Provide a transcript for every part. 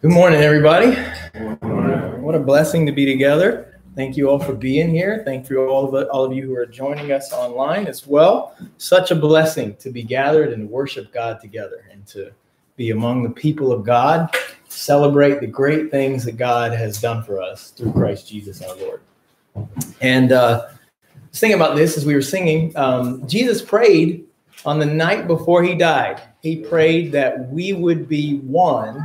Good morning, everybody. What a blessing to be together. Thank you all for being here. Thank you all of all of you who are joining us online as well. Such a blessing to be gathered and worship God together and to be among the people of God, celebrate the great things that God has done for us through Christ Jesus our Lord. And uh, thinking about this as we were singing, um, Jesus prayed on the night before he died. He prayed that we would be one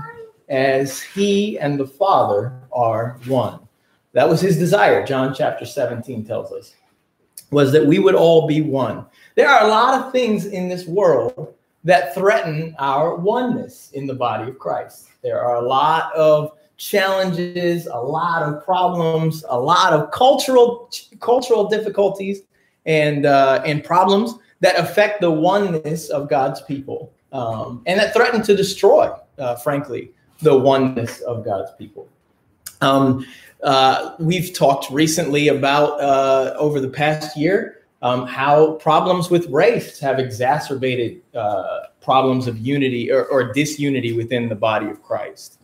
as he and the Father are one. That was his desire, John chapter 17 tells us, was that we would all be one. There are a lot of things in this world that threaten our oneness in the body of Christ. There are a lot of challenges, a lot of problems, a lot of cultural cultural difficulties and uh, and problems that affect the oneness of God's people, um, and that threaten to destroy, uh, frankly, the oneness of God's people. Um, uh, we've talked recently about uh, over the past year um, how problems with race have exacerbated uh, problems of unity or, or, disunity within the body of Christ.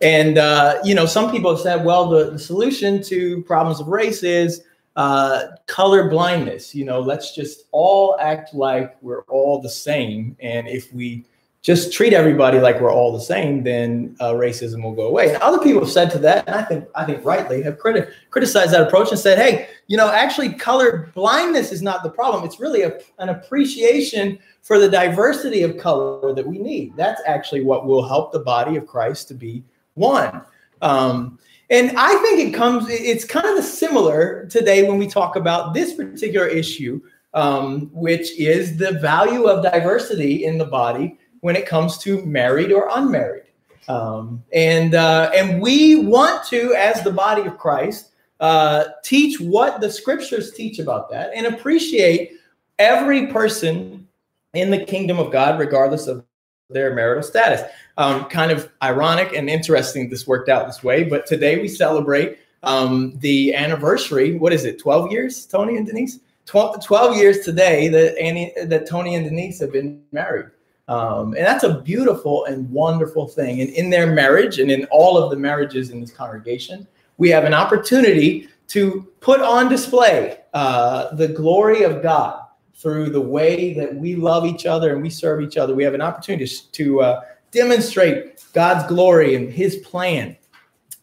And, uh, you know, some people have said, well, the, the solution to problems of race is uh, color blindness. You know, let's just all act like we're all the same. And if we just treat everybody like we're all the same, then uh, racism will go away. And other people have said to that, and I think I think rightly have criti- criticized that approach and said, hey, you know, actually, color blindness is not the problem. It's really a, an appreciation for the diversity of color that we need. That's actually what will help the body of Christ to be one. Um, and I think it comes, it's kind of similar today when we talk about this particular issue, um, which is the value of diversity in the body when it comes to married or unmarried. Um, and uh, and we want to, as the body of Christ, uh, teach what the scriptures teach about that and appreciate every person in the kingdom of God, regardless of their marital status. Um, kind of ironic and interesting this worked out this way, but today we celebrate um, the anniversary. What is it? 12 years, Tony and Denise? 12, 12 years today that Annie, that Tony and Denise have been married. Um, and that's a beautiful and wonderful thing. And in their marriage and in all of the marriages in this congregation, we have an opportunity to put on display uh, the glory of God through the way that we love each other and we serve each other. We have an opportunity to uh, demonstrate God's glory and his plan.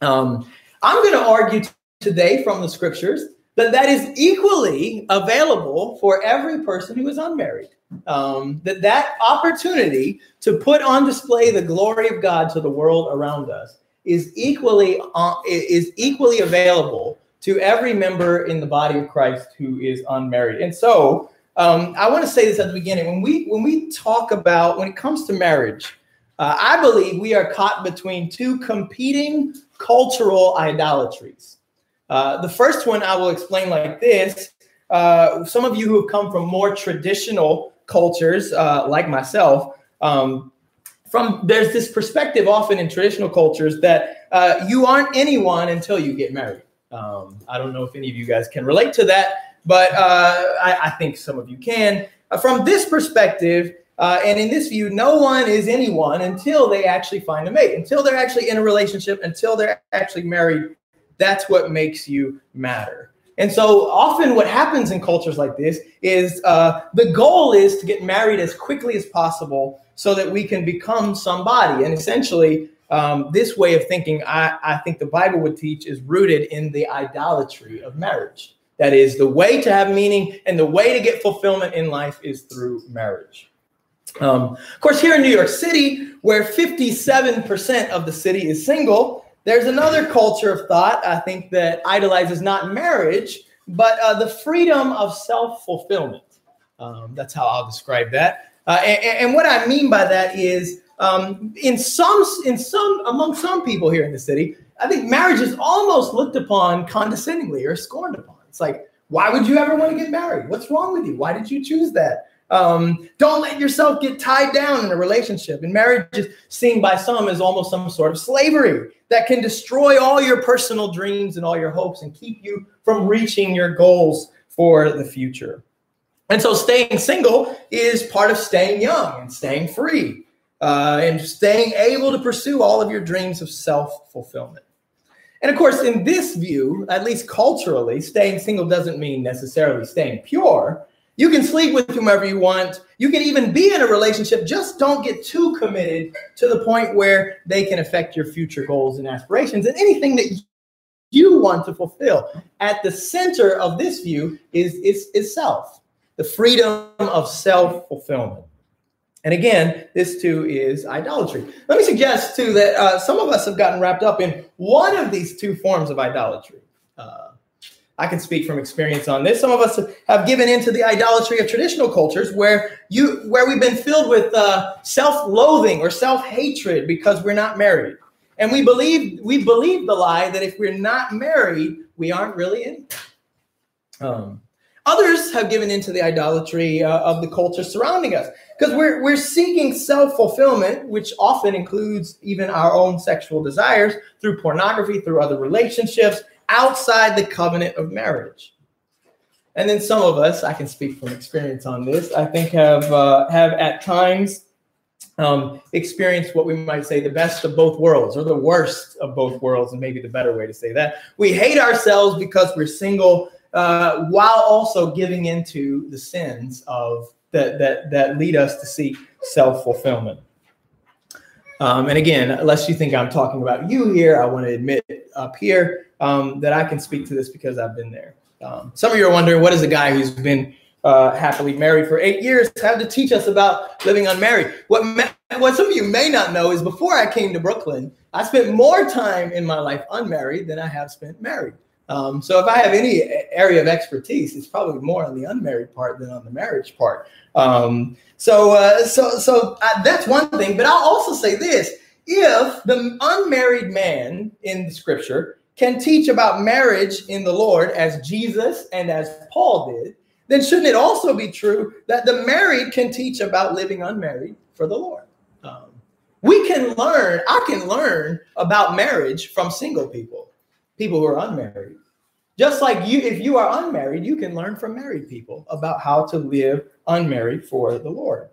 Um, I'm going to argue today from the scriptures that that is equally available for every person who is unmarried um, that that opportunity to put on display the glory of God to the world around us is equally uh, is equally available to every member in the body of Christ who is unmarried. And so, um, I want to say this at the beginning when we when we talk about when it comes to marriage, uh, I believe we are caught between two competing cultural idolatries. Uh, the first one I will explain like this. Uh, some of you who have come from more traditional cultures uh, like myself, um, from there's this perspective often in traditional cultures that uh, you aren't anyone until you get married. Um, I don't know if any of you guys can relate to that, but uh, I, I, think some of you can. Uh, from this perspective, uh, and in this view, no one is anyone until they actually find a mate, until they're actually in a relationship, until they're actually married. That's what makes you matter. And so often what happens in cultures like this is uh, the goal is to get married as quickly as possible so that we can become somebody. And essentially, um, this way of thinking, I, I think the Bible would teach, is rooted in the idolatry of marriage. That is, the way to have meaning and the way to get fulfillment in life is through marriage. Um, of course, here in New York City, where 57% of the city is single, there's another culture of thought, I think, that idolizes not marriage, but uh, the freedom of self fulfillment. Um, that's how I'll describe that. Uh, and, and, what I mean by that is, um, in some, in some, among some people here in the city, I think marriage is almost looked upon condescendingly or scorned upon. It's like, why would you ever want to get married? What's wrong with you? Why did you choose that? Um, don't let yourself get tied down in a relationship. And marriage is seen by some as almost some sort of slavery that can destroy all your personal dreams and all your hopes and keep you from reaching your goals for the future. And so staying single is part of staying young and staying free. uh, and staying able to pursue all of your dreams of self fulfillment. And of course, in this view, at least culturally, staying single doesn't mean necessarily staying pure. You can sleep with whomever you want. You can even be in a relationship. Just don't get too committed to the point where they can affect your future goals and aspirations and anything that you want to fulfill. At the center of this view is, is, is self, the freedom of self fulfillment. And again, this too is idolatry. Let me suggest too that uh, some of us have gotten wrapped up in one of these two forms of idolatry. Uh, I can speak from experience on this. Some of us have given into the idolatry of traditional cultures, where you where we've been filled with uh, self-loathing or self-hatred because we're not married, and we believe we believe the lie that if we're not married, we aren't really anything. Um, Others have given into the idolatry uh, of the culture surrounding us because we're, we're seeking self fulfillment, which often includes even our own sexual desires through pornography, through other relationships outside the covenant of marriage. And then some of us, I can speak from experience on this, I think have uh, have at times um, experienced what we might say the best of both worlds or the worst of both worlds, and maybe the better way to say that. We hate ourselves because we're single uh, while also giving into the sins of that that that lead us to seek self fulfillment. Um, and again, unless you think I'm talking about you here, I want to admit up here um, that I can speak to this because I've been there. Um, some of you are wondering, what does a guy who's been uh, happily married for eight years have to teach us about living unmarried? What what some of you may not know is before I came to Brooklyn, I spent more time in my life unmarried than I have spent married. Um, so if I have any area of expertise, it's probably more on the unmarried part than on the marriage part. Um, so, uh, so, so uh, that's one thing. But I'll also say this: if the unmarried man in the Scripture can teach about marriage in the Lord as Jesus and as Paul did, then shouldn't it also be true that the married can teach about living unmarried for the Lord? Um, we can learn. I can learn about marriage from single people people who are unmarried. Just like you, if you are unmarried, you can learn from married people about how to live unmarried for the Lord.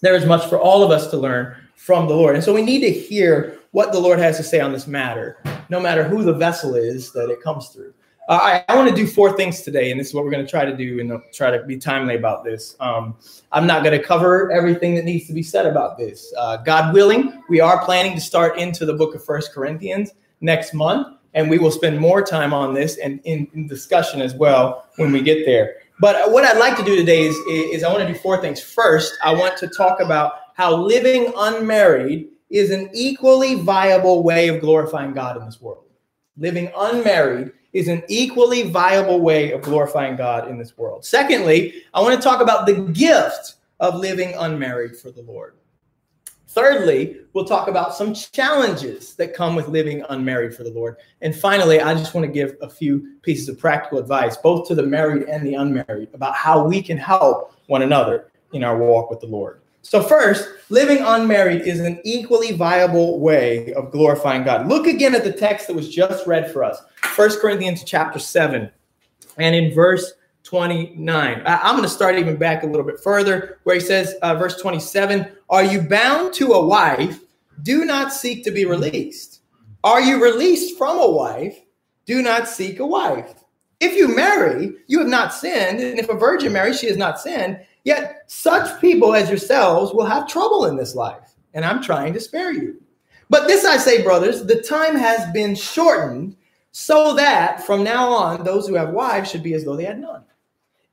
There is much for all of us to learn from the Lord. And so we need to hear what the Lord has to say on this matter, no matter who the vessel is that it comes through. Uh, I, I want to do four things today, and this is what we're going to try to do and try to be timely about this. Um, I'm not going to cover everything that needs to be said about this. Uh, God willing, we are planning to start into the book of First Corinthians next month and we will spend more time on this and in, in, discussion as well when we get there. But what I'd like to do today is, is I want to do four things. First, I want to talk about how living unmarried is an equally viable way of glorifying God in this world. Living unmarried is an equally viable way of glorifying God in this world. Secondly, I want to talk about the gift of living unmarried for the Lord. Thirdly, we'll talk about some challenges that come with living unmarried for the Lord. And finally, I just want to give a few pieces of practical advice, both to the married and the unmarried, about how we can help one another in our walk with the Lord. So, first, living unmarried is an equally viable way of glorifying God. Look again at the text that was just read for us, First Corinthians chapter 7. And in verse 29. I, am going to start even back a little bit further where he says, uh, verse 27 Are you bound to a wife? Do not seek to be released. Are you released from a wife? Do not seek a wife. If you marry, you have not sinned. And if a virgin marries, she has not sinned. Yet such people as yourselves will have trouble in this life. And I'm trying to spare you. But this I say, brothers, the time has been shortened so that from now on, those who have wives should be as though they had none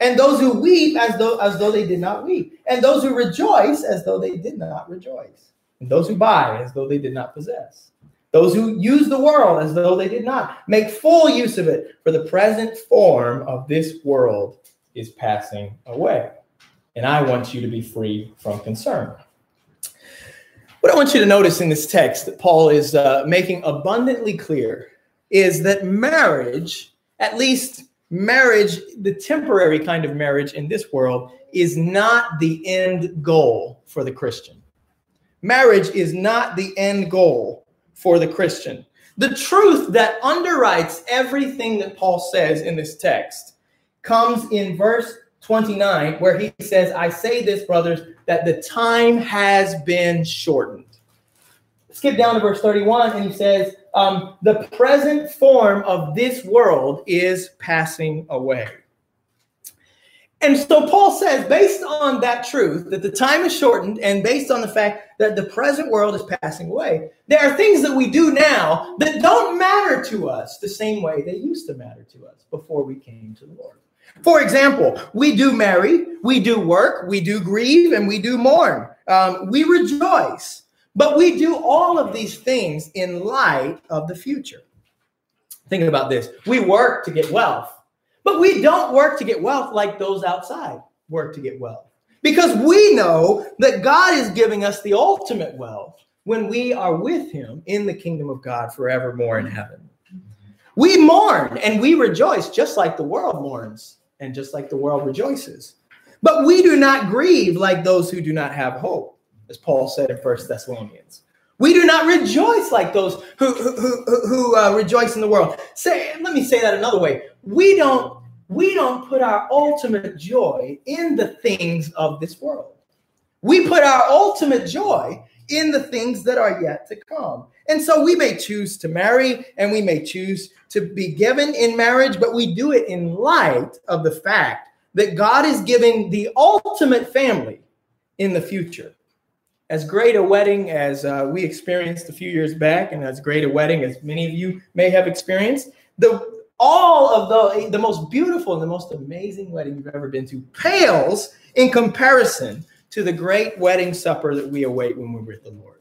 and those who weep as though as though they did not weep, and those who rejoice as though they did not rejoice, and those who buy as though they did not possess, those who use the world as though they did not make full use of it, for the present form of this world is passing away. And I want you to be free from concern. What I want you to notice in this text that Paul is uh, making abundantly clear is that marriage, at least marriage, the temporary kind of marriage in this world, is not the end goal for the Christian. Marriage is not the end goal for the Christian. The truth that underwrites everything that Paul says in this text comes in verse 29, where he says, I say this, brothers, that the time has been shortened. Skip down to verse 31, and he says, um, The present form of this world is passing away. And so Paul says, based on that truth, that the time is shortened, and based on the fact that the present world is passing away, there are things that we do now that don't matter to us the same way they used to matter to us before we came to the Lord. For example, we do marry, we do work, we do grieve, and we do mourn. Um, we rejoice, but we do all of these things in light of the future. Think about this we work to get wealth but we don't work to get wealth like those outside work to get wealth. Because we know that God is giving us the ultimate wealth when we are with Him in the kingdom of God forevermore in heaven. We mourn and we rejoice just like the world mourns and just like the world rejoices. But we do not grieve like those who do not have hope, as Paul said in First Thessalonians. We do not rejoice like those who, who, who, who uh, rejoice in the world. Say, let me say that another way. We don't we don't put our ultimate joy in the things of this world. We put our ultimate joy in the things that are yet to come. And so we may choose to marry and we may choose to be given in marriage, but we do it in light of the fact that God is giving the ultimate family in the future as great a wedding as uh, we experienced a few years back, and as great a wedding as many of you may have experienced, the all of the the most beautiful and the most amazing wedding you've ever been to pales in comparison to the great wedding supper that we await when we're with the Lord.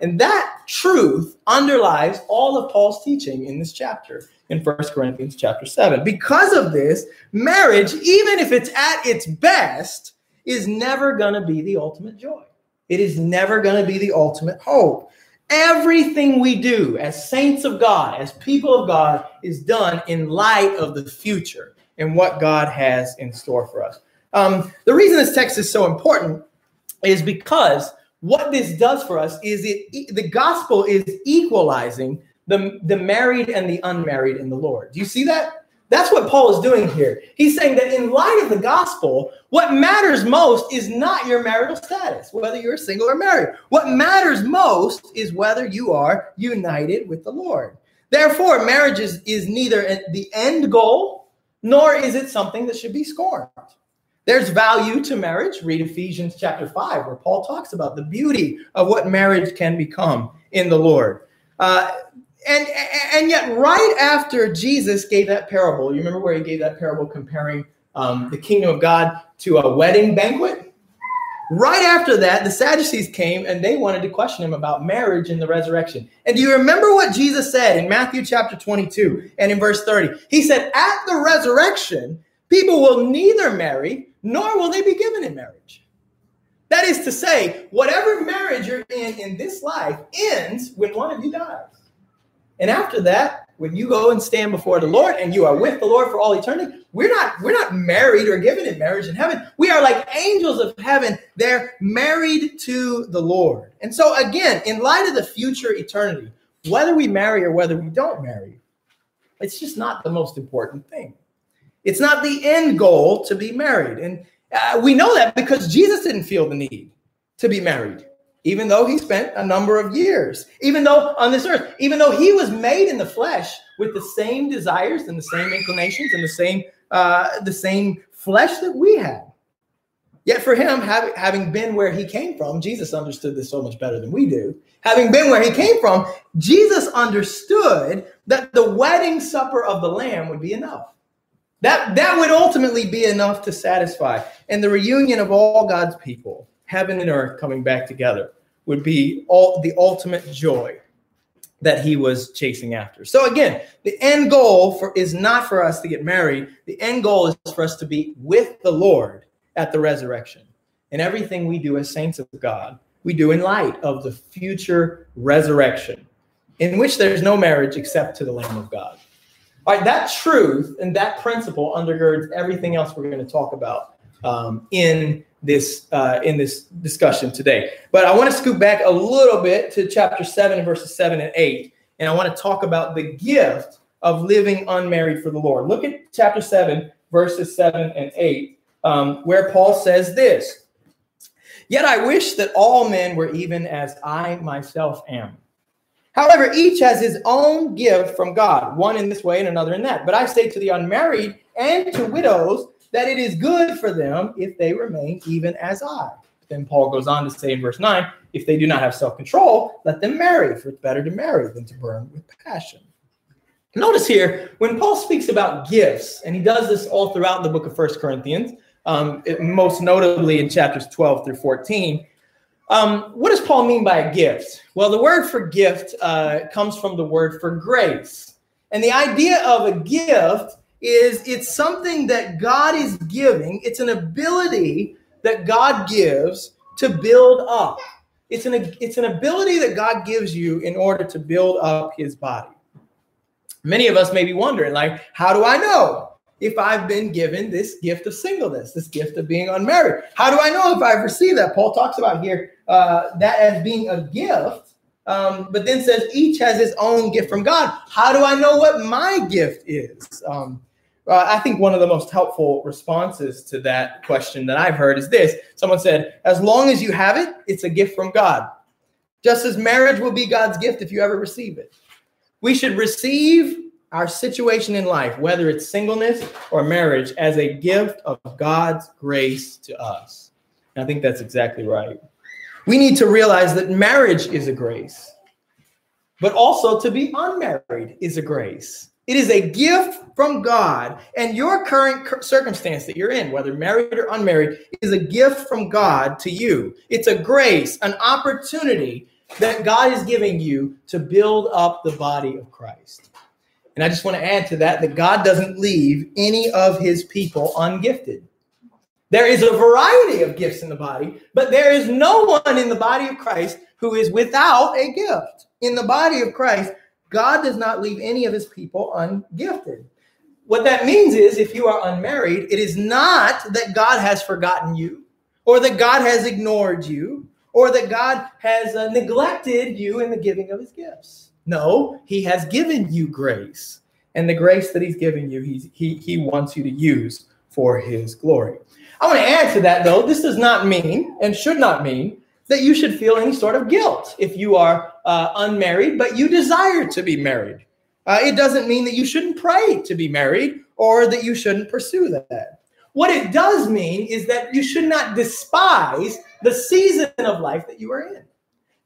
And that truth underlies all of Paul's teaching in this chapter in First Corinthians chapter 7. Because of this, marriage, even if it's at its best, is never going to be the ultimate joy. It is never going to be the ultimate hope. Everything we do as saints of God, as people of God, is done in light of the future and what God has in store for us. Um, the reason this text is so important is because what this does for us is it the gospel is equalizing the, the married and the unmarried in the Lord. Do you see that? That's what Paul is doing here. He's saying that in light of the gospel, what matters most is not your marital status, whether you're single or married. What matters most is whether you are united with the Lord. Therefore, marriage is, is neither the end goal nor is it something that should be scorned. There's value to marriage. Read Ephesians chapter 5, where Paul talks about the beauty of what marriage can become in the Lord. Uh, and and yet right after jesus gave that parable you remember where he gave that parable comparing um, the kingdom of god to a wedding banquet right after that the sadducees came and they wanted to question him about marriage and the resurrection and do you remember what jesus said in matthew chapter 22 and in verse 30 he said at the resurrection people will neither marry nor will they be given in marriage that is to say whatever marriage you're in in this life ends when one of you dies and after that, when you go and stand before the Lord and you are with the Lord for all eternity, we're not we're not married or given in marriage in heaven. We are like angels of heaven. They're married to the Lord. And so again, in light of the future eternity, whether we marry or whether we don't marry, it's just not the most important thing. It's not the end goal to be married. And uh, we know that because Jesus didn't feel the need to be married even though he spent a number of years, even though on this earth, even though he was made in the flesh with the same desires and the same inclinations and the same uh, the same flesh that we have. Yet for him, having, having been where he came from, Jesus understood this so much better than we do. Having been where he came from, Jesus understood that the wedding supper of the Lamb would be enough. That, that would ultimately be enough to satisfy. And the reunion of all God's people, heaven and earth coming back together would be all the ultimate joy that he was chasing after. So again, the end goal for is not for us to get married. The end goal is for us to be with the Lord at the resurrection. And everything we do as saints of God, we do in light of the future resurrection, in which there's no marriage except to the Lamb of God. All right, that truth and that principle undergirds everything else we're going to talk about um, in this uh, in this discussion today. But I want to scoot back a little bit to chapter seven, verses seven and eight, and I want to talk about the gift of living unmarried for the Lord. Look at chapter seven, verses seven and eight um, where Paul says this Yet I wish that all men were even as I myself am. However, each has his own gift from God, one in this way and another in that. But I say to the unmarried and to widows that it is good for them if they remain even as I. Then Paul goes on to say in verse 9 if they do not have self control, let them marry, for it's better to marry than to burn with passion. Notice here, when Paul speaks about gifts, and he does this all throughout the book of First Corinthians, um, it, most notably in chapters 12 through 14, um, what does Paul mean by a gift? Well, the word for gift uh, comes from the word for grace. And the idea of a gift is it's something that God is giving, it's an ability that God gives to build up. It's an, it's an ability that God gives you in order to build up his body. Many of us may be wondering, like, how do I know if I've been given this gift of singleness, this gift of being unmarried? How do I know if I've received that? Paul talks about here uh, that as being a gift, um, but then says each has his own gift from God. How do I know what my gift is? Um, uh, I think one of the most helpful responses to that question that I've heard is this someone said, as long as you have it, it's a gift from God. Just as marriage will be God's gift if you ever receive it. We should receive our situation in life, whether it's singleness or marriage, as a gift of God's grace to us. And I think that's exactly right. We need to realize that marriage is a grace, but also to be unmarried is a grace. It is a gift from God, and your current circumstance that you're in, whether married or unmarried, is a gift from God to you. It's a grace, an opportunity that God is giving you to build up the body of Christ. And I just want to add to that that God doesn't leave any of his people ungifted. There is a variety of gifts in the body, but there is no one in the body of Christ who is without a gift. In the body of Christ, God does not leave any of his people ungifted. What that means is if you are unmarried, it is not that God has forgotten you or that God has ignored you or that God has uh, neglected you in the giving of his gifts. No, he has given you grace. And the grace that he's given you, he's, he, he wants you to use for his glory. I want to add to that, though, this does not mean and should not mean that you should feel any sort of guilt if you are uh, unmarried, but you desire to be married. Uh, it doesn't mean that you shouldn't pray to be married or that you shouldn't pursue that. What it does mean is that you should not despise the season of life that you are in.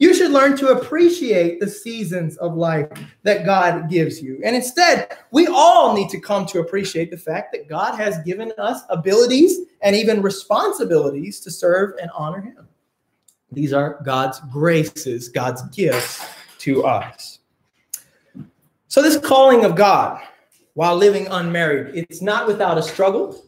You should learn to appreciate the seasons of life that God gives you. And instead, we all need to come to appreciate the fact that God has given us abilities and even responsibilities to serve and honor Him. These are God's graces, God's gifts to us. So, this calling of God while living unmarried, it's not without a struggle,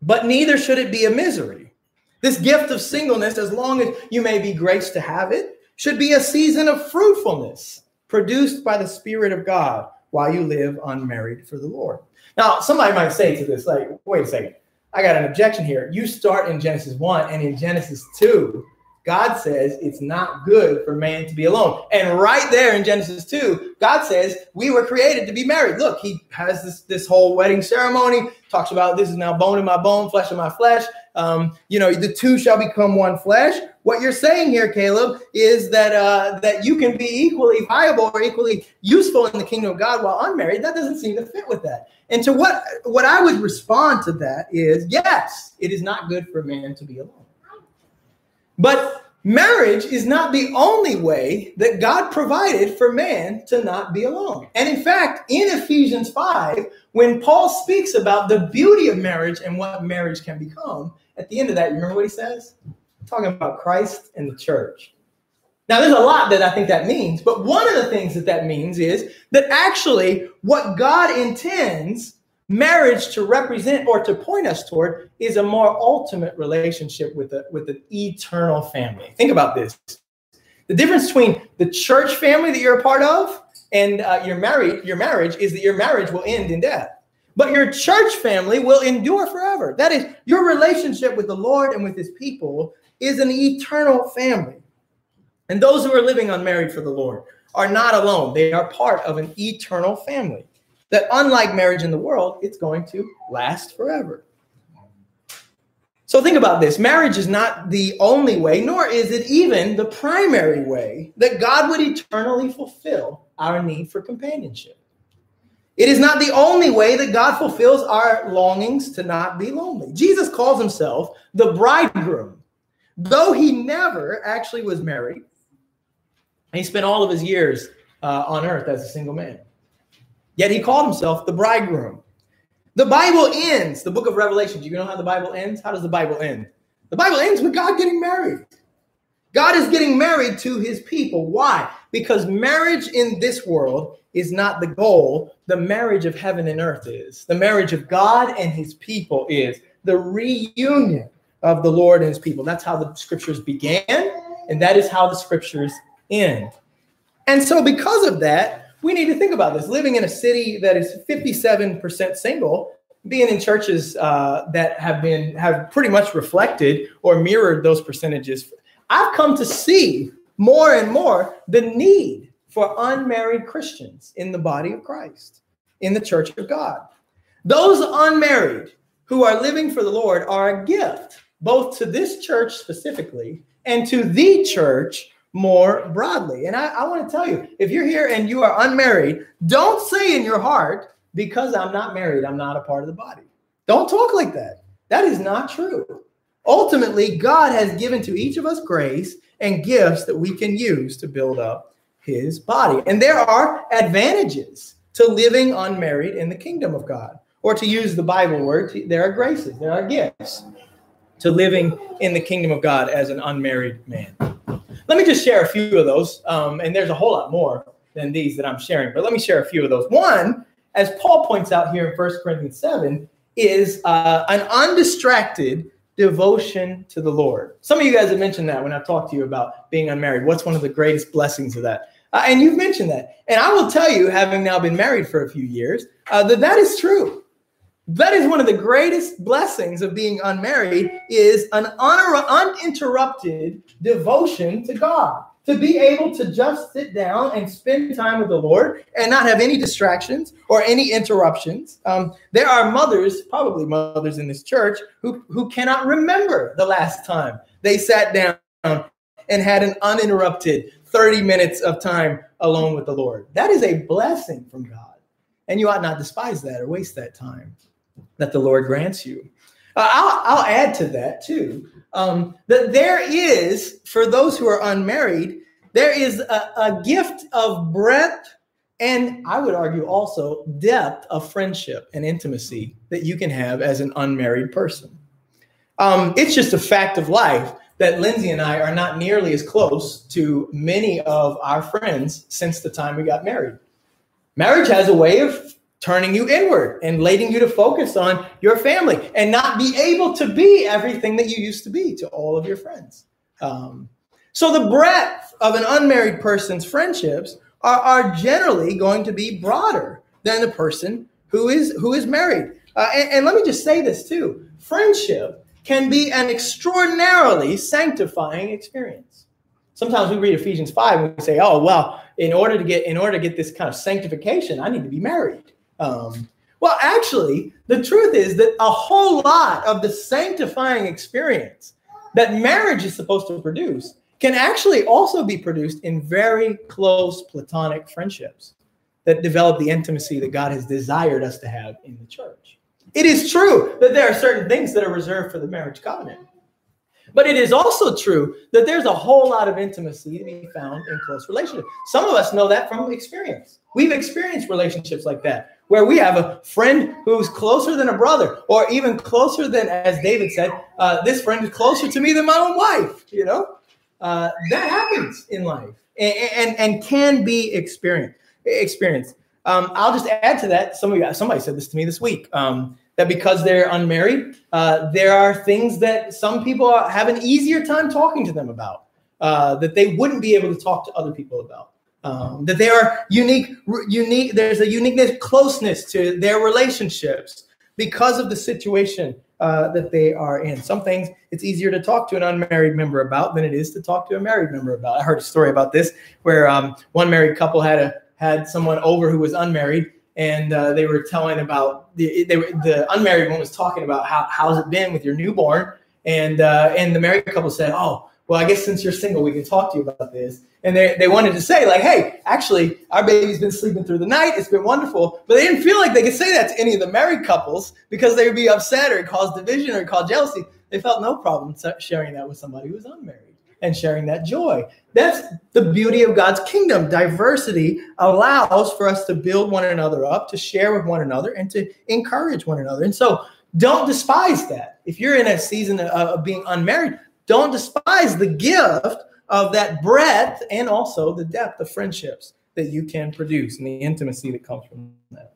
but neither should it be a misery. This gift of singleness, as long as you may be graced to have it, should be a season of fruitfulness produced by the Spirit of God while you live unmarried for the Lord. Now, somebody might say to this, like, wait a second, I got an objection here. You start in Genesis 1 and in Genesis 2, God says it's not good for man to be alone. And right there in Genesis 2, God says we were created to be married. Look, he has this, this whole wedding ceremony, talks about this is now bone in my bone, flesh in my flesh. Um, you know, the two shall become one flesh. What you're saying here, Caleb, is that uh, that you can be equally viable or equally useful in the kingdom of God while unmarried. That doesn't seem to fit with that. And to what what I would respond to that is yes, it is not good for man to be alone. But marriage is not the only way that God provided for man to not be alone. And in fact, in Ephesians 5, when Paul speaks about the beauty of marriage and what marriage can become, at the end of that, you remember what he says? talking about Christ and the church. Now, there's a lot that I think that means, but one of the things that that means is that actually what God intends marriage to represent or to point us toward is a more ultimate relationship with a, with an eternal family. Think about this: the difference between the church family that you're a part of and uh, your married your marriage is that your marriage will end in death, but your church family will endure forever. That is, your relationship with the Lord and with His people is an eternal family. And those who are living unmarried for the Lord are not alone; they are part of an eternal family that unlike marriage in the world, it's going to last forever. So think about this marriage is not the only way, nor is it even the primary way that God would eternally fulfill our need for companionship. It is not the only way that God fulfills our longings to not be lonely. Jesus calls himself the bridegroom, though he never actually was married. He spent all of his years uh, on earth as a single man. Yet he called himself the bridegroom. The Bible ends, the book of Revelation. Do you know how the Bible ends? How does the Bible end? The Bible ends with God getting married. God is getting married to his people. Why? Because marriage in this world is not the goal. The marriage of heaven and earth is. The marriage of God and his people is. The reunion of the Lord and his people. That's how the scriptures began, and that is how the scriptures end. And so, because of that, we need to think about this. Living in a city that is 57% single, being in churches uh, that have been have pretty much reflected or mirrored those percentages, I've come to see more and more the need for unmarried Christians in the body of Christ, in the church of God. Those unmarried who are living for the Lord are a gift, both to this church specifically and to the church more broadly. And I, I want to tell you if you're here and you are unmarried, don't say in your heart, because I'm not married, I'm not a part of the body. Don't talk like that. That is not true. Ultimately, God has given to each of us grace and gifts that we can use to build up his body. And there are advantages to living unmarried in the kingdom of God. Or to use the Bible word, there are graces, there are gifts to living in the kingdom of God as an unmarried man. Let me just share a few of those. Um, and there's a whole lot more than these that I'm sharing, but let me share a few of those. One, as Paul points out here in 1 Corinthians 7, is uh, an undistracted devotion to the Lord. Some of you guys have mentioned that when I've talked to you about being unmarried. What's one of the greatest blessings of that? Uh, and you've mentioned that. And I will tell you, having now been married for a few years, uh, that that is true. That is one of the greatest blessings of being unmarried is an uninterrupted devotion to God. To be able to just sit down and spend time with the Lord and not have any distractions or any interruptions. Um, there are mothers, probably mothers in this church, who, who cannot remember the last time they sat down and had an uninterrupted 30 minutes of time alone with the Lord. That is a blessing from God. And you ought not despise that or waste that time that the Lord grants you. Uh, I'll, I'll add to that too um, that there is, for those who are unmarried, there is a, a gift of breadth and I would argue also depth of friendship and intimacy that you can have as an unmarried person. Um, it's just a fact of life that Lindsay and I are not nearly as close to many of our friends since the time we got married. Marriage has a way of turning you inward and leading you to focus on your family and not be able to be everything that you used to be to all of your friends. Um, so the breadth of an unmarried person's friendships are, are generally going to be broader than the person who is who is married. Uh, and, and let me just say this too: friendship can be an extraordinarily sanctifying experience. Sometimes we read Ephesians 5 and we say, oh, well, in order to get in order to get this kind of sanctification, I need to be married. Um, well, actually, the truth is that a whole lot of the sanctifying experience that marriage is supposed to produce can actually also be produced in very close platonic friendships that develop the intimacy that God has desired us to have in the church. It is true that there are certain things that are reserved for the marriage covenant. But it is also true that there's a whole lot of intimacy to be found in close relationships. Some of us know that from experience. We've experienced relationships like that, where we have a friend who's closer than a brother, or even closer than, as David said, uh, this friend is closer to me than my own wife. You know, uh, that happens in life and, and, and can be experienced. Experienced. Um, I'll just add to that. Somebody somebody said this to me this week. Um, that because they're unmarried, uh, there are things that some people have an easier time talking to them about uh, that they wouldn't be able to talk to other people about. Um, that they are unique, unique. There's a uniqueness, closeness to their relationships because of the situation uh, that they are in. Some things it's easier to talk to an unmarried member about than it is to talk to a married member about. I heard a story about this where um, one married couple had a had someone over who was unmarried, and uh, they were telling about the they were, the unmarried one was talking about how how's it been with your newborn, And uh, and the married couple said, "Oh, well, I guess since you're single, we can talk to you about this." And they, they wanted to say, like, hey, actually, our baby's been sleeping through the night. It's been wonderful. But they didn't feel like they could say that to any of the married couples because they would be upset or cause division or cause jealousy. They felt no problem sharing that with somebody who was unmarried and sharing that joy. That's the beauty of God's kingdom. Diversity allows for us to build one another up, to share with one another, and to encourage one another. And so don't despise that. If you're in a season of being unmarried, don't despise the gift of that breadth and also the depth of friendships that you can produce and the intimacy that comes from that.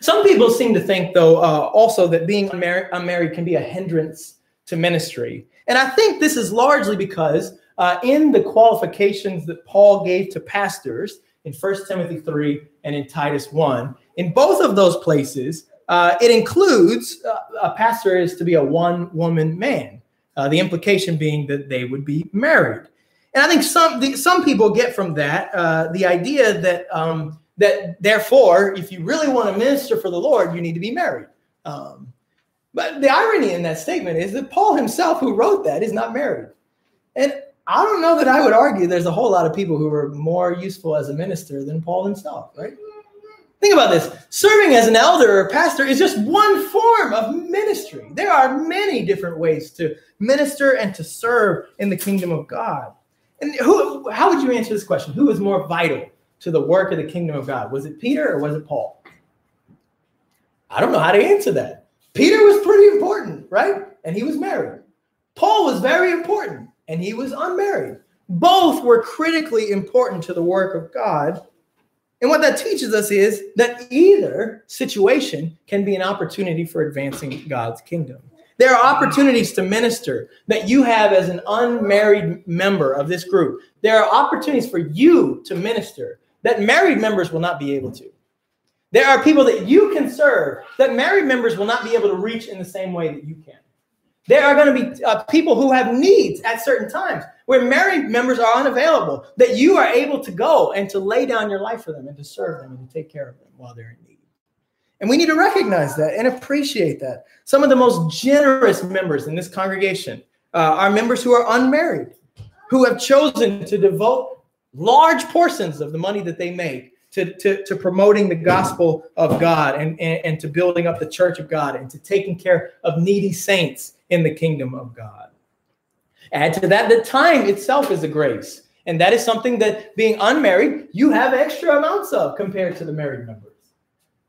Some people seem to think, though, uh, also that being unmarried, unmarried can be a hindrance to ministry. And I think this is largely because uh, in the qualifications that Paul gave to pastors in 1 Timothy 3 and in Titus 1, in both of those places, uh, it includes uh, a pastor is to be a one woman man. Uh, the implication being that they would be married. And I think some the, some people get from that uh, the idea that um, that therefore, if you really want to minister for the Lord, you need to be married. Um, but the irony in that statement is that Paul himself, who wrote that, is not married. And I don't know that I would argue there's a whole lot of people who are more useful as a minister than Paul himself, right? Think about this. Serving as an elder or pastor is just one form of ministry. There are many different ways to minister and to serve in the kingdom of God. And who, how would you answer this question? Who is more vital to the work of the kingdom of God? Was it Peter or was it Paul? I don't know how to answer that. Peter was pretty important, right? And he was married. Paul was very important and he was unmarried. Both were critically important to the work of God and what that teaches us is that either situation can be an opportunity for advancing God's kingdom. There are opportunities to minister that you have as an unmarried member of this group. There are opportunities for you to minister that married members will not be able to. There are people that you can serve that married members will not be able to reach in the same way that you can. There are going to be uh, people who have needs at certain times where married members are unavailable, that you are able to go and to lay down your life for them and to serve them and to take care of them while they're in need. And we need to recognize that and appreciate that. Some of the most generous members in this congregation uh, are members who are unmarried, who have chosen to devote large portions of the money that they make to, to, to promoting the gospel of God and, and, and to building up the church of God and to taking care of needy saints in the kingdom of God. Add to that, the time itself is a grace. And that is something that being unmarried, you have extra amounts of compared to the married members.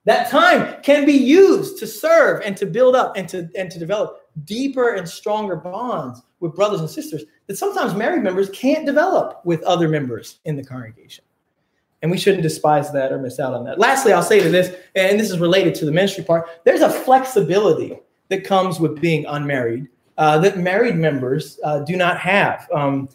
That time can be used to serve and to build up and to, and to develop deeper and stronger bonds with brothers and sisters that sometimes married members can't develop with other members in the congregation. And we shouldn't despise that or miss out on that. Lastly, I'll say to this, and this is related to the ministry part there's a flexibility that comes with being unmarried uh, that married members uh, do not have. Um,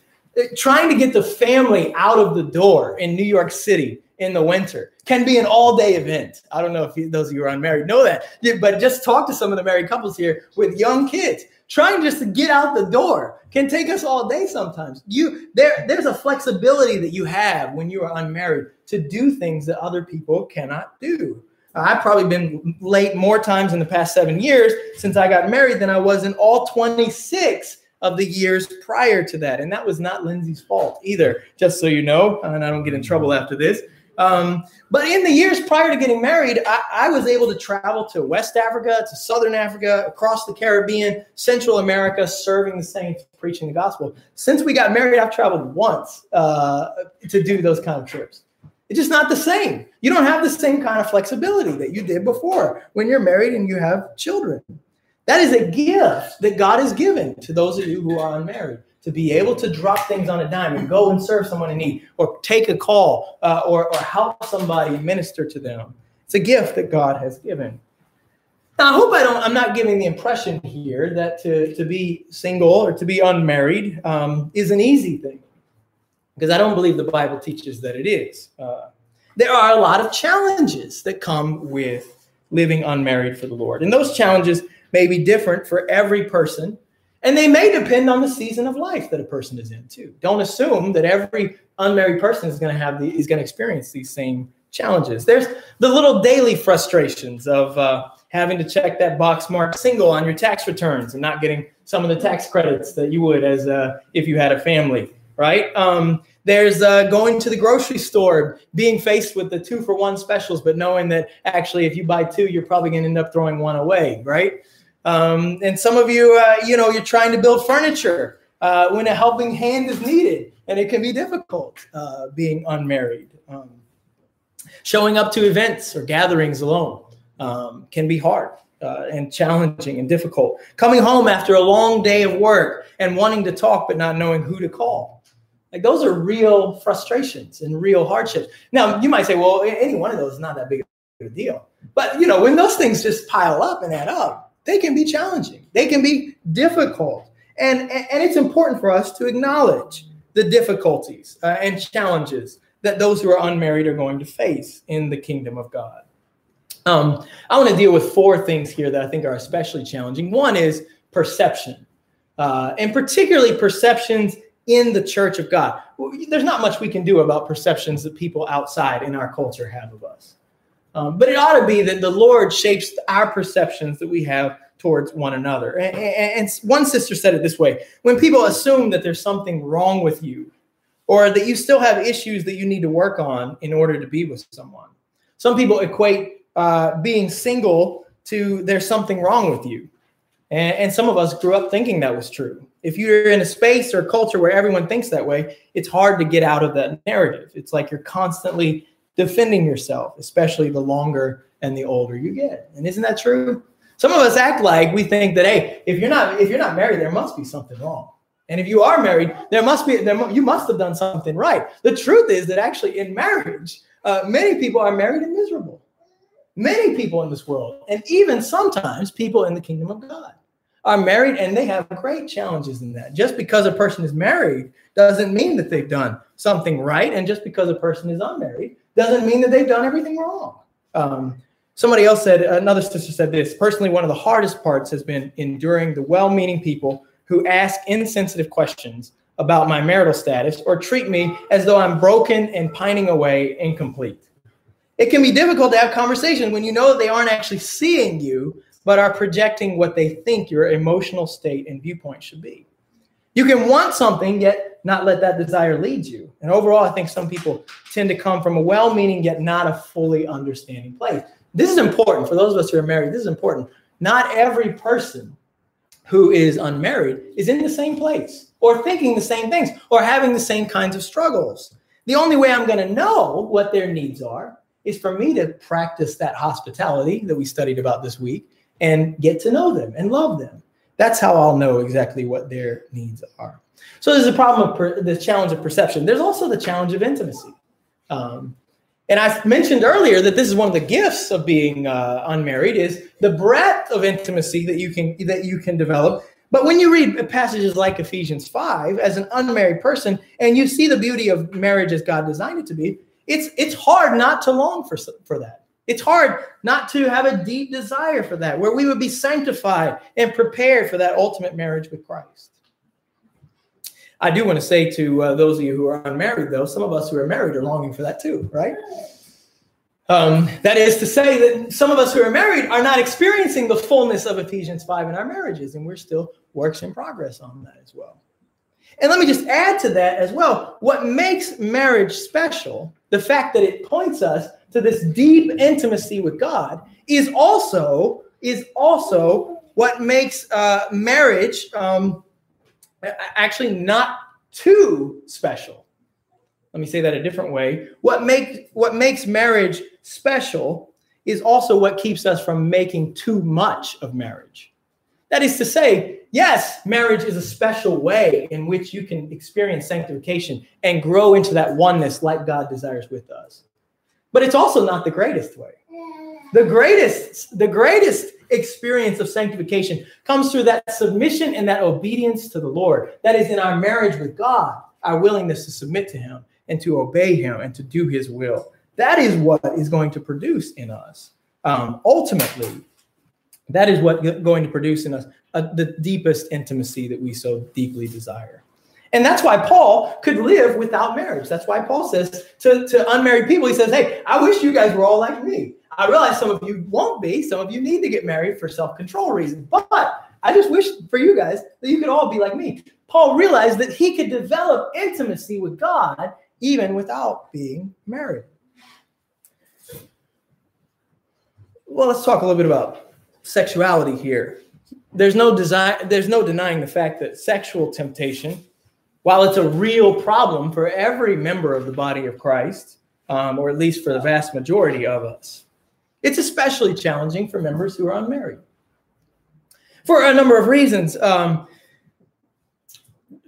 trying to get the family out of the door in New York City in the winter can be an all day event. I don't know if you, those of you who are unmarried know that, but just talk to some of the married couples here with young kids. Trying just to get out the door can take us all day sometimes. You there, there's a flexibility that you have when you are unmarried to do things that other people cannot do. I've probably been late more times in the past seven years since I got married than I was in all 26 of the years prior to that. And that was not Lindsay's fault either, just so you know, and I don't get in trouble after this. Um, but in the years prior to getting married, I, I, was able to travel to West Africa, to Southern Africa, across the Caribbean, Central America, serving the saints, preaching the gospel. Since we got married, I've traveled once uh, to do those kind of trips. It's just not the same. You don't have the same kind of flexibility that you did before when you're married and you have children. That is a gift that God has given to those of you who are unmarried to be able to drop things on a dime and go and serve someone in need or take a call uh, or, or help somebody minister to them. It's a gift that God has given. Now, I hope I don't, I'm not giving the impression here that to, to be single or to be unmarried um, is an easy thing because I don't believe the Bible teaches that it is. Uh, there are a lot of challenges that come with living unmarried for the Lord. And those challenges may be different for every person, and they may depend on the season of life that a person is in too. Don't assume that every unmarried person is going to have the is going to experience these same challenges. There's the little daily frustrations of uh, having to check that box marked single on your tax returns and not getting some of the tax credits that you would as uh, if you had a family, right? Um, there's uh, going to the grocery store, being faced with the two for one specials, but knowing that actually if you buy two, you're probably going to end up throwing one away, right? Um, and some of you, uh, you know, you're trying to build furniture uh, when a helping hand is needed, and it can be difficult uh, being unmarried. Um, showing up to events or gatherings alone um, can be hard uh, and challenging and difficult. Coming home after a long day of work and wanting to talk but not knowing who to call. Like those are real frustrations and real hardships. Now, you might say, well, any one of those is not that big of a deal. But, you know, when those things just pile up and add up, they can be challenging. They can be difficult. And, and it's important for us to acknowledge the difficulties uh, and challenges that those who are unmarried are going to face in the kingdom of God. Um, I want to deal with four things here that I think are especially challenging. One is perception, uh, and particularly perceptions in the church of God. There's not much we can do about perceptions that people outside in our culture have of us. Um, but it ought to be that the Lord shapes our perceptions that we have towards one another. And, and, one sister said it this way when people assume that there's something wrong with you or that you still have issues that you need to work on in order to be with someone, some people equate uh, being single to there's something wrong with you. And, and some of us grew up thinking that was true. If you're in a space or a culture where everyone thinks that way, it's hard to get out of that narrative. It's like you're constantly defending yourself, especially the longer and the older you get. And isn't that true? Some of us act like we think that hey, if you're not if you're not married, there must be something wrong. And if you are married, there must be there, you must have done something right. The truth is that actually in marriage, uh, many people are married and miserable. Many people in this world, and even sometimes people in the kingdom of God, are married and they have great challenges in that. Just because a person is married doesn't mean that they've done something right, and just because a person is unmarried doesn't mean that they've done everything wrong. Um, somebody else said, another sister said this personally, one of the hardest parts has been enduring the well meaning people who ask insensitive questions about my marital status or treat me as though I'm broken and pining away incomplete. It can be difficult to have conversations when you know that they aren't actually seeing you, but are projecting what they think your emotional state and viewpoint should be. You can want something, yet not let that desire lead you. And overall, I think some people tend to come from a well meaning, yet not a fully understanding place. This is important for those of us who are married. This is important. Not every person who is unmarried is in the same place or thinking the same things or having the same kinds of struggles. The only way I'm going to know what their needs are is for me to practice that hospitality that we studied about this week and get to know them and love them. That's how I'll know exactly what their needs are. So there's a problem of per, the challenge of perception. There's also the challenge of intimacy. Um, and I mentioned earlier that this is one of the gifts of being uh, unmarried is the breadth of intimacy that you can that you can develop. But when you read passages like Ephesians 5 as an unmarried person and you see the beauty of marriage as God designed it to be, it's it's hard not to long for for that. It's hard not to have a deep desire for that, where we would be sanctified and prepared for that ultimate marriage with Christ. I do want to say to uh, those of you who are unmarried, though, some of us who are married are longing for that too, right? Um, that is to say that some of us who are married are not experiencing the fullness of Ephesians 5 in our marriages, and we're still works in progress on that as well. And let me just add to that as well what makes marriage special, the fact that it points us to this deep intimacy with God, is also is also what makes uh, marriage um, actually not too special. Let me say that a different way. What makes what makes marriage special is also what keeps us from making too much of marriage. That is to say, yes, marriage is a special way in which you can experience sanctification and grow into that oneness like God desires with us. But it's also not the greatest way. The greatest, the greatest experience of sanctification comes through that submission and that obedience to the Lord. That is in our marriage with God, our willingness to submit to Him and to obey Him and to do His will. That is what is going to produce in us. Um, ultimately, that is what going to produce in us uh, the deepest intimacy that we so deeply desire. And that's why Paul could live without marriage. That's why Paul says to, to unmarried people, he says, Hey, I wish you guys were all like me. I realize some of you won't be. Some of you need to get married for self control reasons. But I just wish for you guys that you could all be like me. Paul realized that he could develop intimacy with God even without being married. Well, let's talk a little bit about sexuality here. There's no design, there's no denying the fact that sexual temptation, while it's a real problem for every member of the body of Christ, um, or at least for the vast majority of us, it's especially challenging for members who are unmarried for a number of reasons. Um,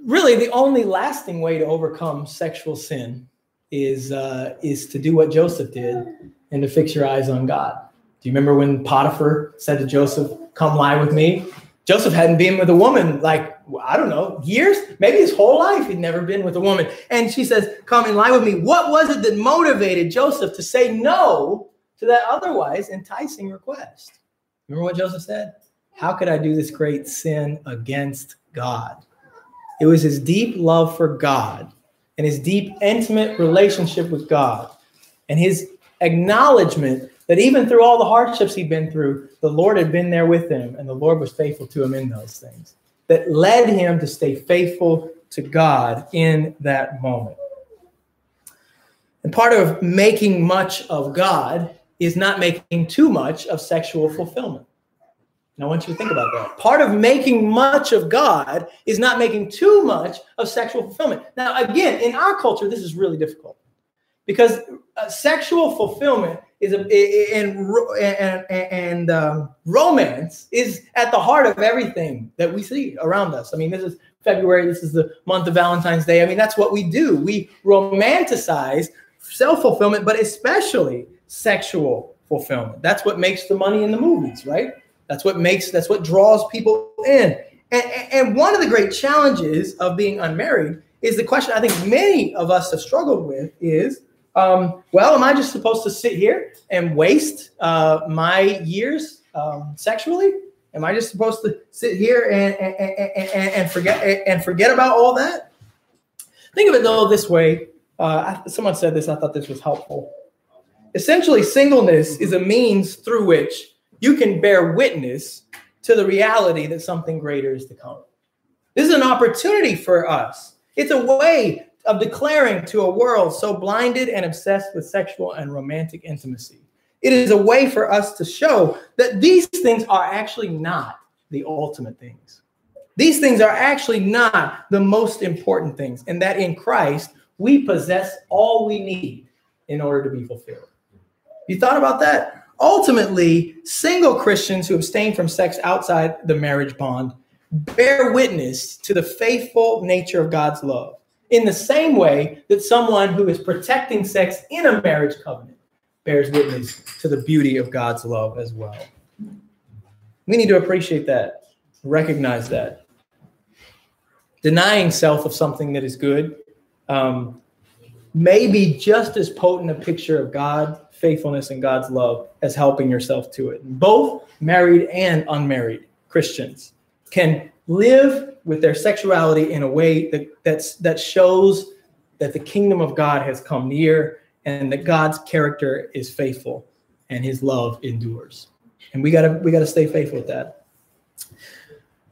really, the only lasting way to overcome sexual sin is uh, is to do what Joseph did and to fix your eyes on God. Do you remember when Potiphar said to Joseph, "Come lie with me"? Joseph hadn't been with a woman like I don't know years, maybe his whole life. He'd never been with a woman, and she says, "Come and lie with me." What was it that motivated Joseph to say no to that otherwise enticing request? Remember what Joseph said? How could I do this great sin against God? It was his deep love for God and his deep, intimate relationship with God and his acknowledgement that even through all the hardships he'd been through, the Lord had been there with him and the Lord was faithful to him in those things that led him to stay faithful to God in that moment. And part of making much of God is not making too much of sexual fulfillment. And I want you to think about that. Part of making much of God is not making too much of sexual fulfillment. Now, again, in our culture, this is really difficult because uh, sexual fulfillment is a and and and um, romance is at the heart of everything that we see around us. I mean, this is February. This is the month of Valentine's Day. I mean, that's what we do. We romanticize self fulfillment, but especially sexual fulfillment. That's what makes the money in the movies, right? That's what makes, that's what draws people in. And, and one of the great challenges of being unmarried is the question I think many of us have struggled with is, um, well, am I just supposed to sit here and waste uh, my years um, sexually? Am I just supposed to sit here and, and, and, and, forget and forget about all that? Think of it though this way. Uh, someone said this. I thought this was helpful. Essentially, singleness is a means through which you can bear witness to the reality that something greater is to come. This is an opportunity for us. It's a way of declaring to a world so blinded and obsessed with sexual and romantic intimacy. It is a way for us to show that these things are actually not the ultimate things. These things are actually not the most important things, and that in Christ we possess all we need in order to be fulfilled. You thought about that? Ultimately, single Christians who abstain from sex outside the marriage bond bear witness to the faithful nature of God's love in the same way that someone who is protecting sex in a marriage covenant bears witness to the beauty of God's love as well. We need to appreciate that, recognize that. Denying self of something that is good um, may be just as potent a picture of God faithfulness and God's love as helping yourself to it. Both married and unmarried Christians can live with their sexuality in a way that that's that shows that the kingdom of God has come near and that God's character is faithful and his love endures. And we gotta we gotta stay faithful with that.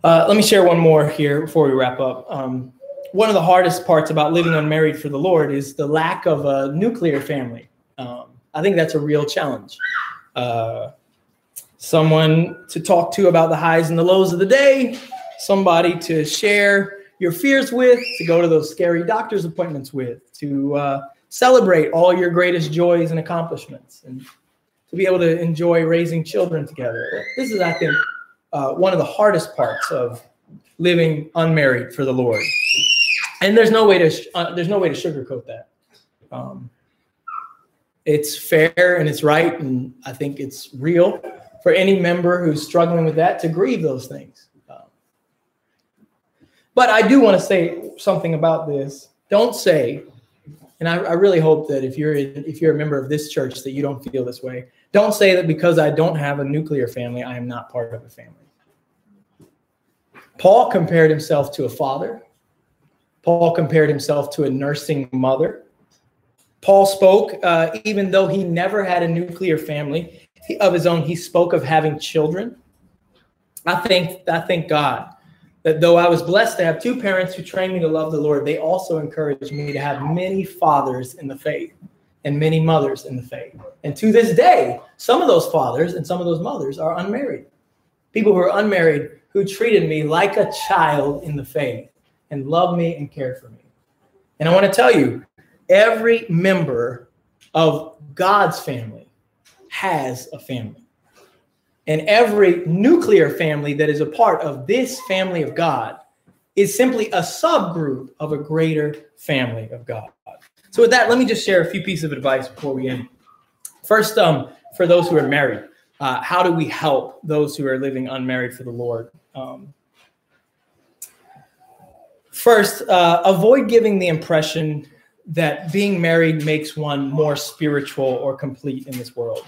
Uh, let me share one more here before we wrap up. Um, one of the hardest parts about living unmarried for the Lord is the lack of a nuclear family. Um, I think that's a real challenge. Uh, someone to talk to about the highs and the lows of the day, somebody to share your fears with, to go to those scary doctor's appointments with, to uh, celebrate all your greatest joys and accomplishments, and to be able to enjoy raising children together. This is, I think, uh, one of the hardest parts of living unmarried for the Lord. And there's no way to uh, there's no way to sugarcoat that. Um, it's fair and it's right, and I think it's real for any member who's struggling with that to grieve those things. But I do want to say something about this. Don't say, and I, I really hope that if you're if you're a member of this church that you don't feel this way. Don't say that because I don't have a nuclear family, I am not part of a family. Paul compared himself to a father. Paul compared himself to a nursing mother. Paul spoke, uh, even though he never had a nuclear family of his own, he spoke of having children. I think, I thank God that though I was blessed to have two parents who trained me to love the Lord, they also encouraged me to have many fathers in the faith and many mothers in the faith. And to this day, some of those fathers and some of those mothers are unmarried. People who are unmarried who treated me like a child in the faith and loved me and cared for me. And I want to tell you, every member of God's family has a family. And every nuclear family that is a part of this family of God is simply a subgroup of a greater family of God. So, with that, let me just share a few pieces of advice before we end. First, um, for those who are married, uh, how do we help those who are living unmarried for the Lord? Um, first, uh, avoid giving the impression that being married makes one more spiritual or complete in this world.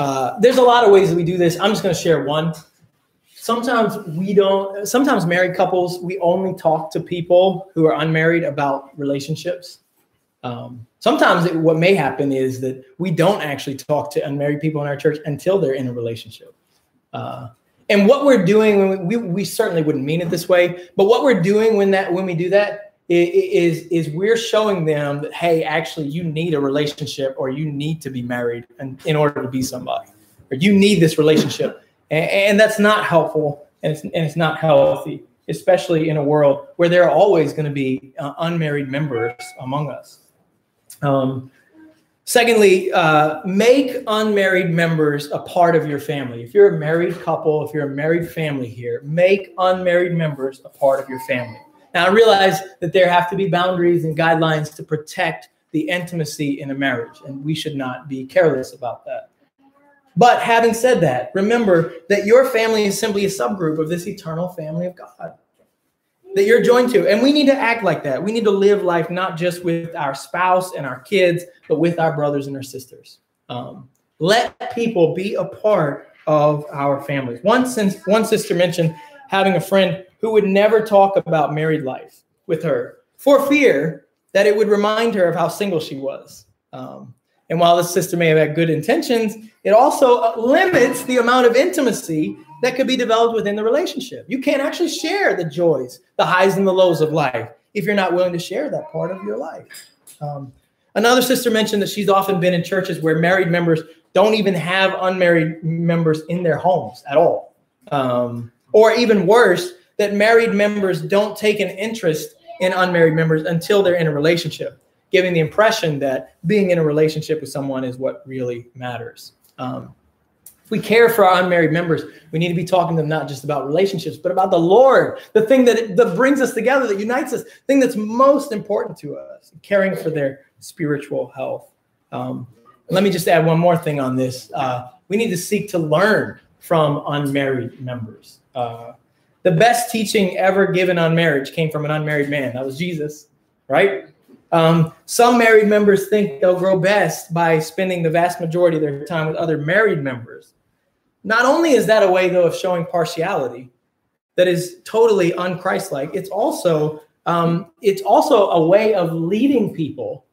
Uh, there's a lot of ways that we do this. I'm just going to share one. Sometimes we don't, sometimes married couples, we only talk to people who are unmarried about relationships. Um, sometimes it, what may happen is that we don't actually talk to unmarried people in our church until they're in a relationship. Uh, and what we're doing, we, we certainly wouldn't mean it this way, but what we're doing when that when we do that is is we're showing them that hey, actually, you need a relationship or you need to be married in, in order to be somebody, or you need this relationship, and, and that's not helpful and it's, and it's not healthy, especially in a world where there are always going to be uh, unmarried members among us. Um, secondly, uh, make unmarried members a part of your family. If you're a married couple, if you're a married family here, make unmarried members a part of your family. Now, I realize that there have to be boundaries and guidelines to protect the intimacy in a marriage, and we should not be careless about that. But having said that, remember that your family is simply a subgroup of this eternal family of God that you're joined to. And we need to act like that. We need to live life not just with our spouse and our kids, but with our brothers and our sisters. Um, let people be a part of our families. One, since one sister mentioned having a friend who would never talk about married life with her for fear that it would remind her of how single she was. Um, and while this sister may have had good intentions, it also limits the amount of intimacy that could be developed within the relationship. You can't actually share the joys, the highs and the lows of life if you're not willing to share that part of your life. Um, another sister mentioned that she's often been in churches where married members don't even have unmarried members in their homes at all. Um, or even worse, that married members don't take an interest in unmarried members until they're in a relationship, giving the impression that being in a relationship with someone is what really matters. Um, if we care for our unmarried members, we need to be talking to them not just about relationships, but about the Lord, the thing that, that brings us together, that unites us, thing that's most important to us, caring for their spiritual health. Um, let me just add one more thing on this. Uh, we need to seek to learn from unmarried members. Uh, the best teaching ever given on marriage came from an unmarried man. That was Jesus, right? Um, some married members think they'll grow best by spending the vast majority of their time with other married members. Not only is that a way, though, of showing partiality that is totally unchristlike, it's also um, it's also a way of leading people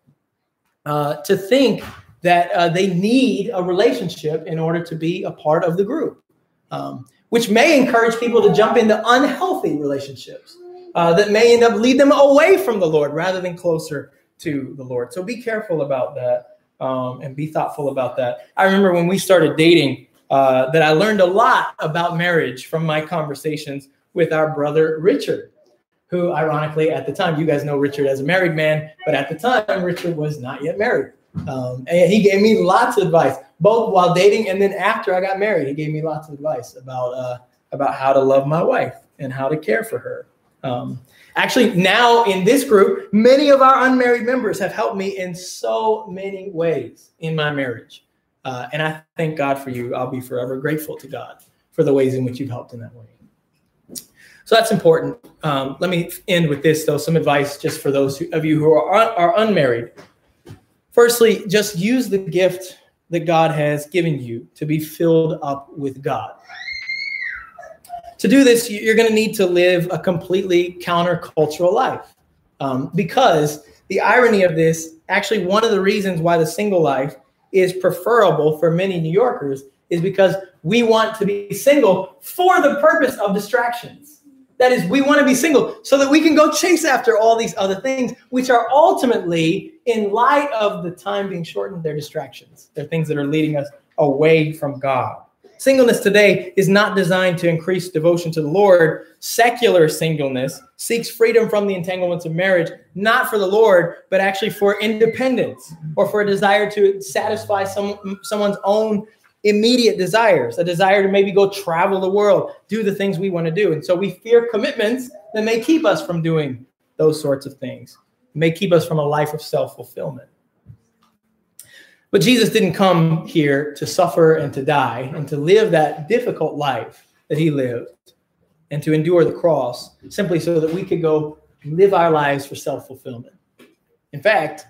uh, to think that uh, they need a relationship in order to be a part of the group, um, which may encourage people to jump into unhealthy relationships uh, that may end up lead them away from the Lord rather than closer to the Lord. So be careful about that um, and be thoughtful about that. I remember when we started dating uh, that I learned a lot about marriage from my conversations with our brother Richard, who, ironically, at the time, you guys know Richard as a married man, but at the time, Richard was not yet married. Um, and he gave me lots of advice, both while dating and then after I got married. He gave me lots of advice about uh, about how to love my wife and how to care for her. Um, actually, now in this group, many of our unmarried members have helped me in so many ways in my marriage. Uh, and I thank God for you. I'll be forever grateful to God for the ways in which you've helped in that way. So that's important. Um, let me end with this, though, some advice just for those who, of you who are, are unmarried. Firstly, just use the gift that God has given you to be filled up with God. To do this, you're going to need to live a completely countercultural life. Um, because the irony of this, actually, one of the reasons why the single life is preferable for many New Yorkers is because we want to be single for the purpose of distractions. That is, we want to be single so that we can go chase after all these other things, which are ultimately, in light of the time being shortened, they're distractions. They're things that are leading us away from God. Singleness today is not designed to increase devotion to the Lord. Secular singleness seeks freedom from the entanglements of marriage, not for the Lord, but actually for independence or for a desire to satisfy some, someone's own immediate desires, a desire to maybe go travel the world, do the things we want to do. And so we fear commitments that may keep us from doing those sorts of things, may keep us from a life of self fulfillment. But Jesus didn't come here to suffer and to die and to live that difficult life that he lived and to endure the cross simply so that we could go live our lives for self fulfillment. In fact,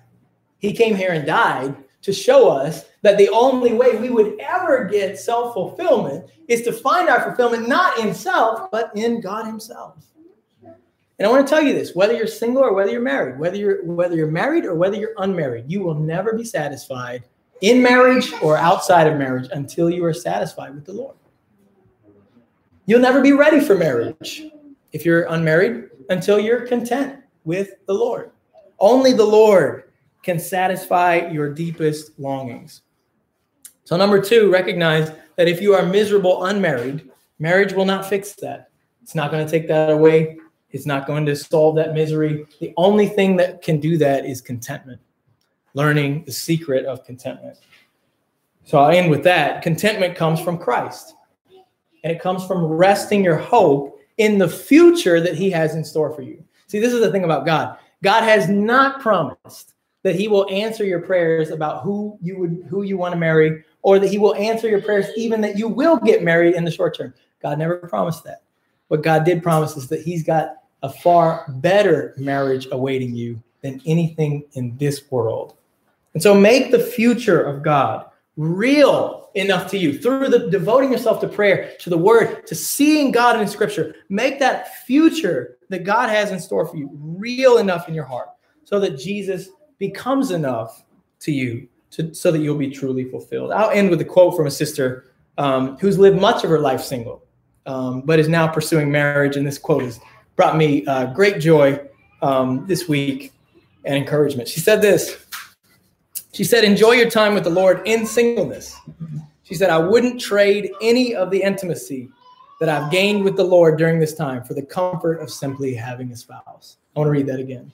he came here and died to show us that the only way we would ever get self fulfillment is to find our fulfillment not in self, but in God Himself. And I want to tell you this: whether you're single or whether you're married, whether you're whether you're married or whether you're unmarried, you will never be satisfied in marriage or outside of marriage until you are satisfied with the Lord. You'll never be ready for marriage if you're unmarried until you're content with the Lord. Only the Lord can satisfy your deepest longings. So, number two, recognize that if you are miserable unmarried, marriage will not fix that. It's not going to take that away. It's not going to solve that misery. The only thing that can do that is contentment, learning the secret of contentment. So I'll end with that. Contentment comes from Christ, and it comes from resting your hope in the future that He has in store for you. See, this is the thing about God God has not promised that he will answer your prayers about who you would who you want to marry or that he will answer your prayers even that you will get married in the short term. God never promised that. What god did promise is that he's got a far better marriage awaiting you than anything in this world. And so make the future of god real enough to you. Through the devoting yourself to prayer to the word to seeing god in scripture make that future that god has in store for you real enough in your heart so that jesus becomes enough to you to, so that you'll be truly fulfilled. I'll end with a quote from a sister um, who's lived much of her life single, um, but is now pursuing marriage. And this quote has brought me uh, great joy um, this week and encouragement. She said this She said, Enjoy your time with the Lord in singleness. She said, I wouldn't trade any of the intimacy that I've gained with the Lord during this time for the comfort of simply having a spouse. I want to read that again.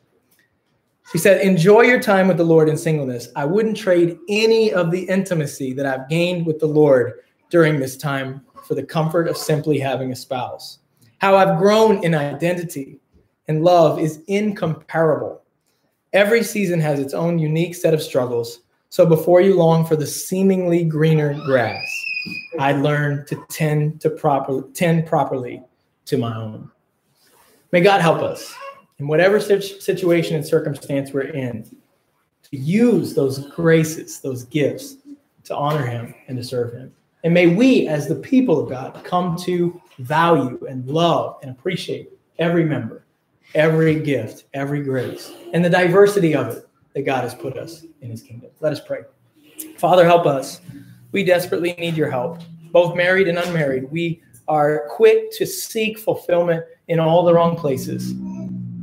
She said, Enjoy your time with the Lord in singleness. I wouldn't trade any of the intimacy that I've gained with the Lord during this time for the comfort of simply having a spouse. How I've grown in identity and love is incomparable. Every season has its own unique set of struggles. So before you long for the seemingly greener grass, I learned to tend to proper tend properly to my own. May God help us in whatever situation and circumstance we're in, to use those graces, those gifts to honor Him and to serve Him. And may we, as the people of God, come to value and love and appreciate every member, every gift, every grace, and the diversity of it that God has put us in His kingdom. Let us pray. Father, help us. We desperately need your help, both married and unmarried. We are quick to seek fulfillment in all the wrong places.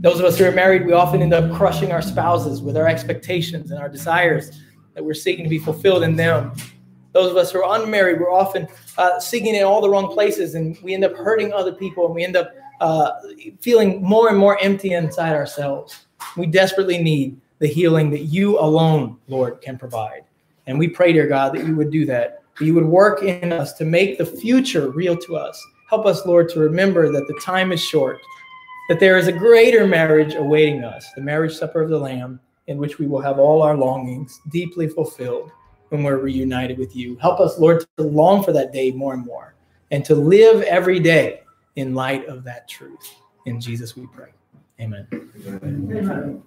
Those of us who are married, we often end up crushing our spouses with our expectations and our desires that we're seeking to be fulfilled in them. Those of us who are unmarried, we're often uh, seeking in all the wrong places and we end up hurting other people and we end up uh, feeling more and more empty inside ourselves. We desperately need the healing that you alone, Lord, can provide. And we pray, dear God, that you would do that, that you would work in us to make the future real to us. Help us, Lord, to remember that the time is short that there is a greater marriage awaiting us, the marriage supper of the Lamb, in which we will have all our longings deeply fulfilled when we're reunited with you. Help us, Lord, to long for that day more and more and to live every day in light of that truth. In Jesus we pray. Amen. Amen.